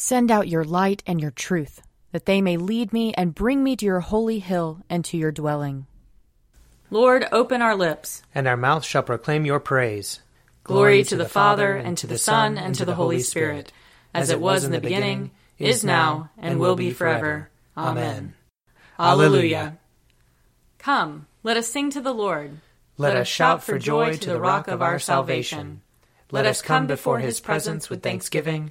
Send out your light and your truth, that they may lead me and bring me to your holy hill and to your dwelling. Lord, open our lips, and our mouth shall proclaim your praise. Glory to the Father, and to the Son, and to the Holy Spirit, as it was in the beginning, is now, and will be forever. Amen. Alleluia. Come, let us sing to the Lord. Let us shout for joy to the rock of our salvation. Let us come before his presence with thanksgiving,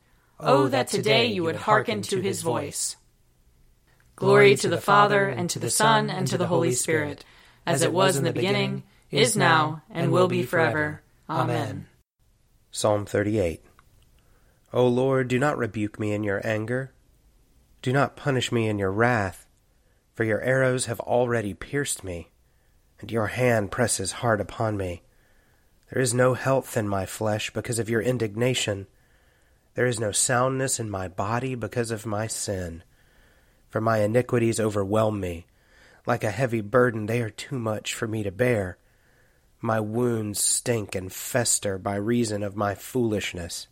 Oh, oh, that today you would hearken to his voice. Glory to the Father, and to the Son, and to the Holy Spirit, as it was in the beginning, is now, and will be forever. Amen. Psalm 38 O Lord, do not rebuke me in your anger. Do not punish me in your wrath, for your arrows have already pierced me, and your hand presses hard upon me. There is no health in my flesh because of your indignation. There is no soundness in my body because of my sin. For my iniquities overwhelm me. Like a heavy burden, they are too much for me to bear. My wounds stink and fester by reason of my foolishness.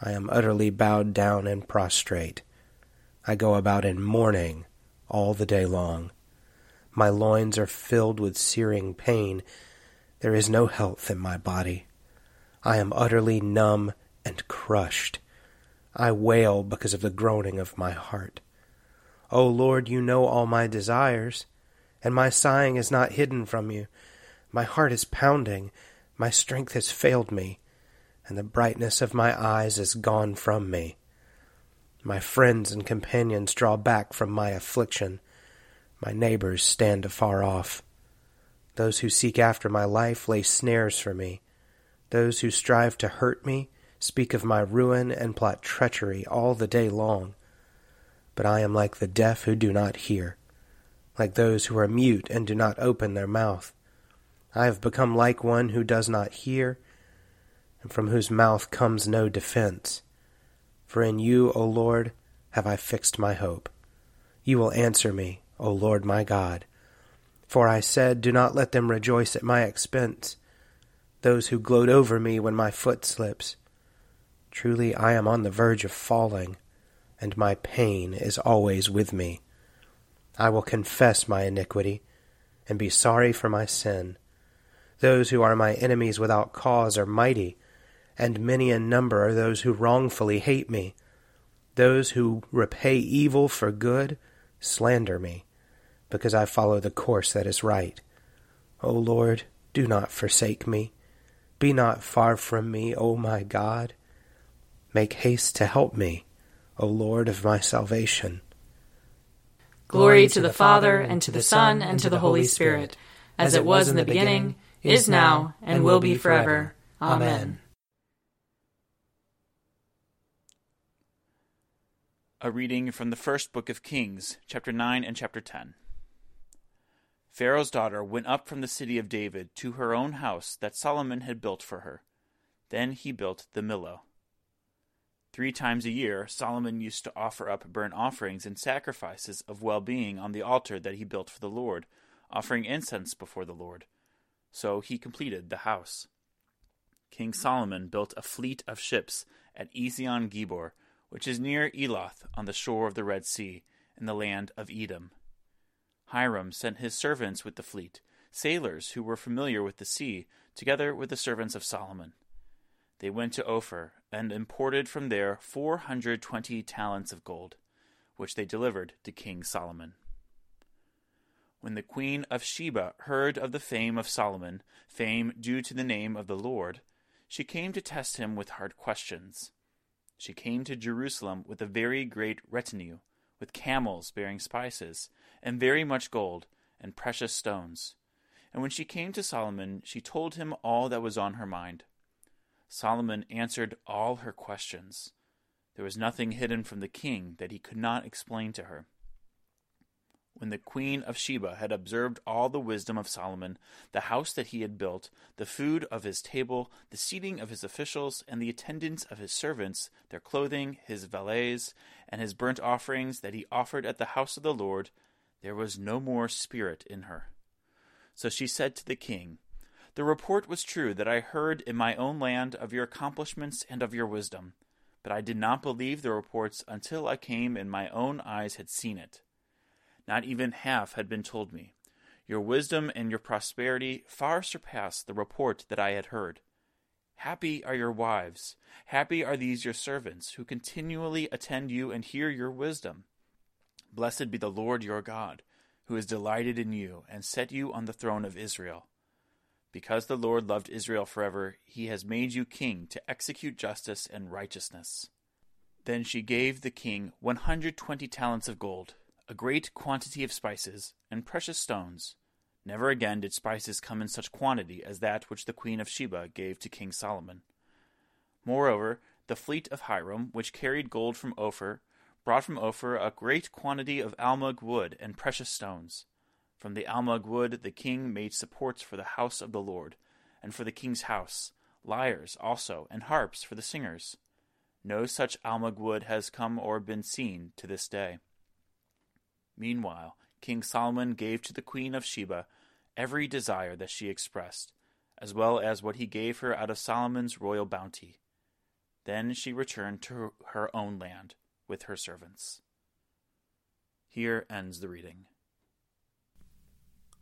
I am utterly bowed down and prostrate. I go about in mourning all the day long. My loins are filled with searing pain. There is no health in my body. I am utterly numb and crushed. I wail because of the groaning of my heart. O Lord, you know all my desires, and my sighing is not hidden from you. My heart is pounding, my strength has failed me, and the brightness of my eyes is gone from me. My friends and companions draw back from my affliction. My neighbors stand afar off. Those who seek after my life lay snares for me. Those who strive to hurt me speak of my ruin and plot treachery all the day long. But I am like the deaf who do not hear, like those who are mute and do not open their mouth. I have become like one who does not hear, and from whose mouth comes no defense. For in you, O Lord, have I fixed my hope. You will answer me, O Lord my God. For I said, Do not let them rejoice at my expense, those who gloat over me when my foot slips. Truly I am on the verge of falling, and my pain is always with me. I will confess my iniquity, and be sorry for my sin. Those who are my enemies without cause are mighty, and many in number are those who wrongfully hate me. Those who repay evil for good slander me, because I follow the course that is right. O Lord, do not forsake me. Be not far from me, O my God. Make haste to help me, O Lord of my salvation. Glory to the Father, and to the Son, and to the Holy Spirit, as it was in the beginning is now, and will be forever. Amen. A reading from the first book of Kings, chapter 9 and chapter 10. Pharaoh's daughter went up from the city of David to her own house that Solomon had built for her. Then he built the Millo. Three times a year, Solomon used to offer up burnt offerings and sacrifices of well being on the altar that he built for the Lord, offering incense before the Lord so he completed the house. King Solomon built a fleet of ships at Ezion Geber, which is near Eloth on the shore of the Red Sea, in the land of Edom. Hiram sent his servants with the fleet, sailors who were familiar with the sea, together with the servants of Solomon. They went to Ophir and imported from there four hundred twenty talents of gold, which they delivered to King Solomon. When the queen of Sheba heard of the fame of Solomon, fame due to the name of the Lord, she came to test him with hard questions. She came to Jerusalem with a very great retinue, with camels bearing spices, and very much gold, and precious stones. And when she came to Solomon, she told him all that was on her mind. Solomon answered all her questions. There was nothing hidden from the king that he could not explain to her. When the queen of Sheba had observed all the wisdom of Solomon, the house that he had built, the food of his table, the seating of his officials, and the attendance of his servants, their clothing, his valets, and his burnt offerings that he offered at the house of the Lord, there was no more spirit in her. So she said to the king, The report was true that I heard in my own land of your accomplishments and of your wisdom, but I did not believe the reports until I came and my own eyes had seen it. Not even half had been told me. Your wisdom and your prosperity far surpass the report that I had heard. Happy are your wives, happy are these your servants, who continually attend you and hear your wisdom. Blessed be the Lord your God, who has delighted in you and set you on the throne of Israel. Because the Lord loved Israel forever, he has made you king to execute justice and righteousness. Then she gave the king one hundred twenty talents of gold a great quantity of spices, and precious stones. Never again did spices come in such quantity as that which the queen of Sheba gave to King Solomon. Moreover, the fleet of Hiram, which carried gold from Ophir, brought from Ophir a great quantity of almug wood and precious stones. From the almug wood the king made supports for the house of the Lord, and for the king's house, lyres also, and harps for the singers. No such almug wood has come or been seen to this day. Meanwhile, King Solomon gave to the queen of Sheba every desire that she expressed, as well as what he gave her out of Solomon's royal bounty. Then she returned to her own land with her servants. Here ends the reading.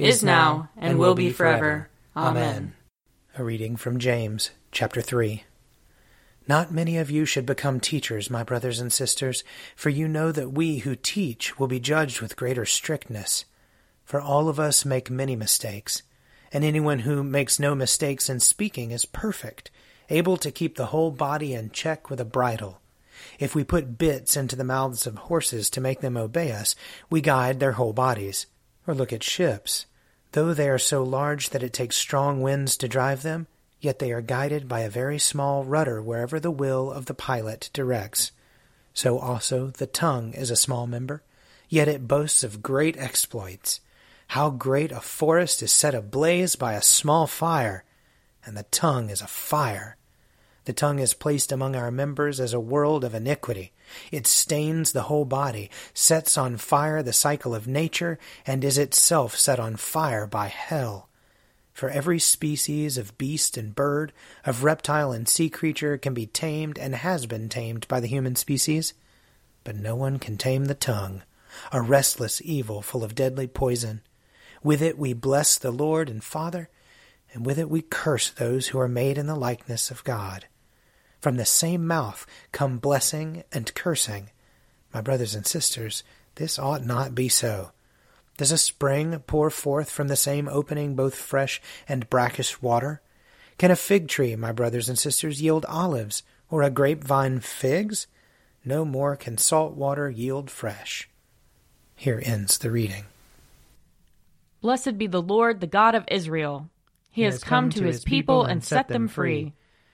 is now, and will be forever. Amen. A reading from James, chapter 3. Not many of you should become teachers, my brothers and sisters, for you know that we who teach will be judged with greater strictness. For all of us make many mistakes, and anyone who makes no mistakes in speaking is perfect, able to keep the whole body in check with a bridle. If we put bits into the mouths of horses to make them obey us, we guide their whole bodies. Or look at ships. Though they are so large that it takes strong winds to drive them, yet they are guided by a very small rudder wherever the will of the pilot directs. So also the tongue is a small member, yet it boasts of great exploits. How great a forest is set ablaze by a small fire, and the tongue is a fire. The tongue is placed among our members as a world of iniquity. It stains the whole body, sets on fire the cycle of nature, and is itself set on fire by hell. For every species of beast and bird, of reptile and sea creature can be tamed and has been tamed by the human species. But no one can tame the tongue, a restless evil full of deadly poison. With it we bless the Lord and Father, and with it we curse those who are made in the likeness of God. From the same mouth come blessing and cursing. My brothers and sisters, this ought not be so. Does a spring pour forth from the same opening both fresh and brackish water? Can a fig tree, my brothers and sisters, yield olives, or a grapevine figs? No more can salt water yield fresh. Here ends the reading. Blessed be the Lord, the God of Israel. He, he has come, come to his people and set them free.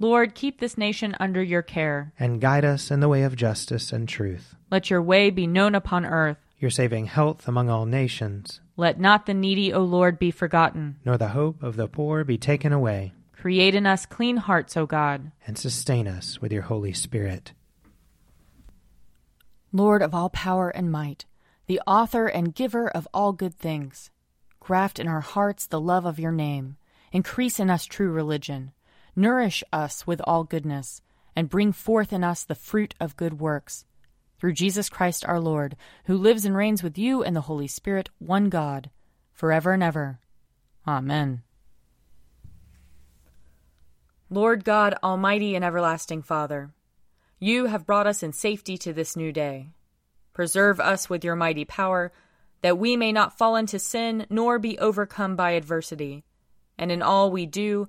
Lord, keep this nation under your care. And guide us in the way of justice and truth. Let your way be known upon earth. Your saving health among all nations. Let not the needy, O Lord, be forgotten. Nor the hope of the poor be taken away. Create in us clean hearts, O God. And sustain us with your Holy Spirit. Lord of all power and might, the author and giver of all good things. Graft in our hearts the love of your name. Increase in us true religion. Nourish us with all goodness, and bring forth in us the fruit of good works. Through Jesus Christ our Lord, who lives and reigns with you and the Holy Spirit, one God, forever and ever. Amen. Lord God, Almighty and everlasting Father, you have brought us in safety to this new day. Preserve us with your mighty power, that we may not fall into sin nor be overcome by adversity. And in all we do,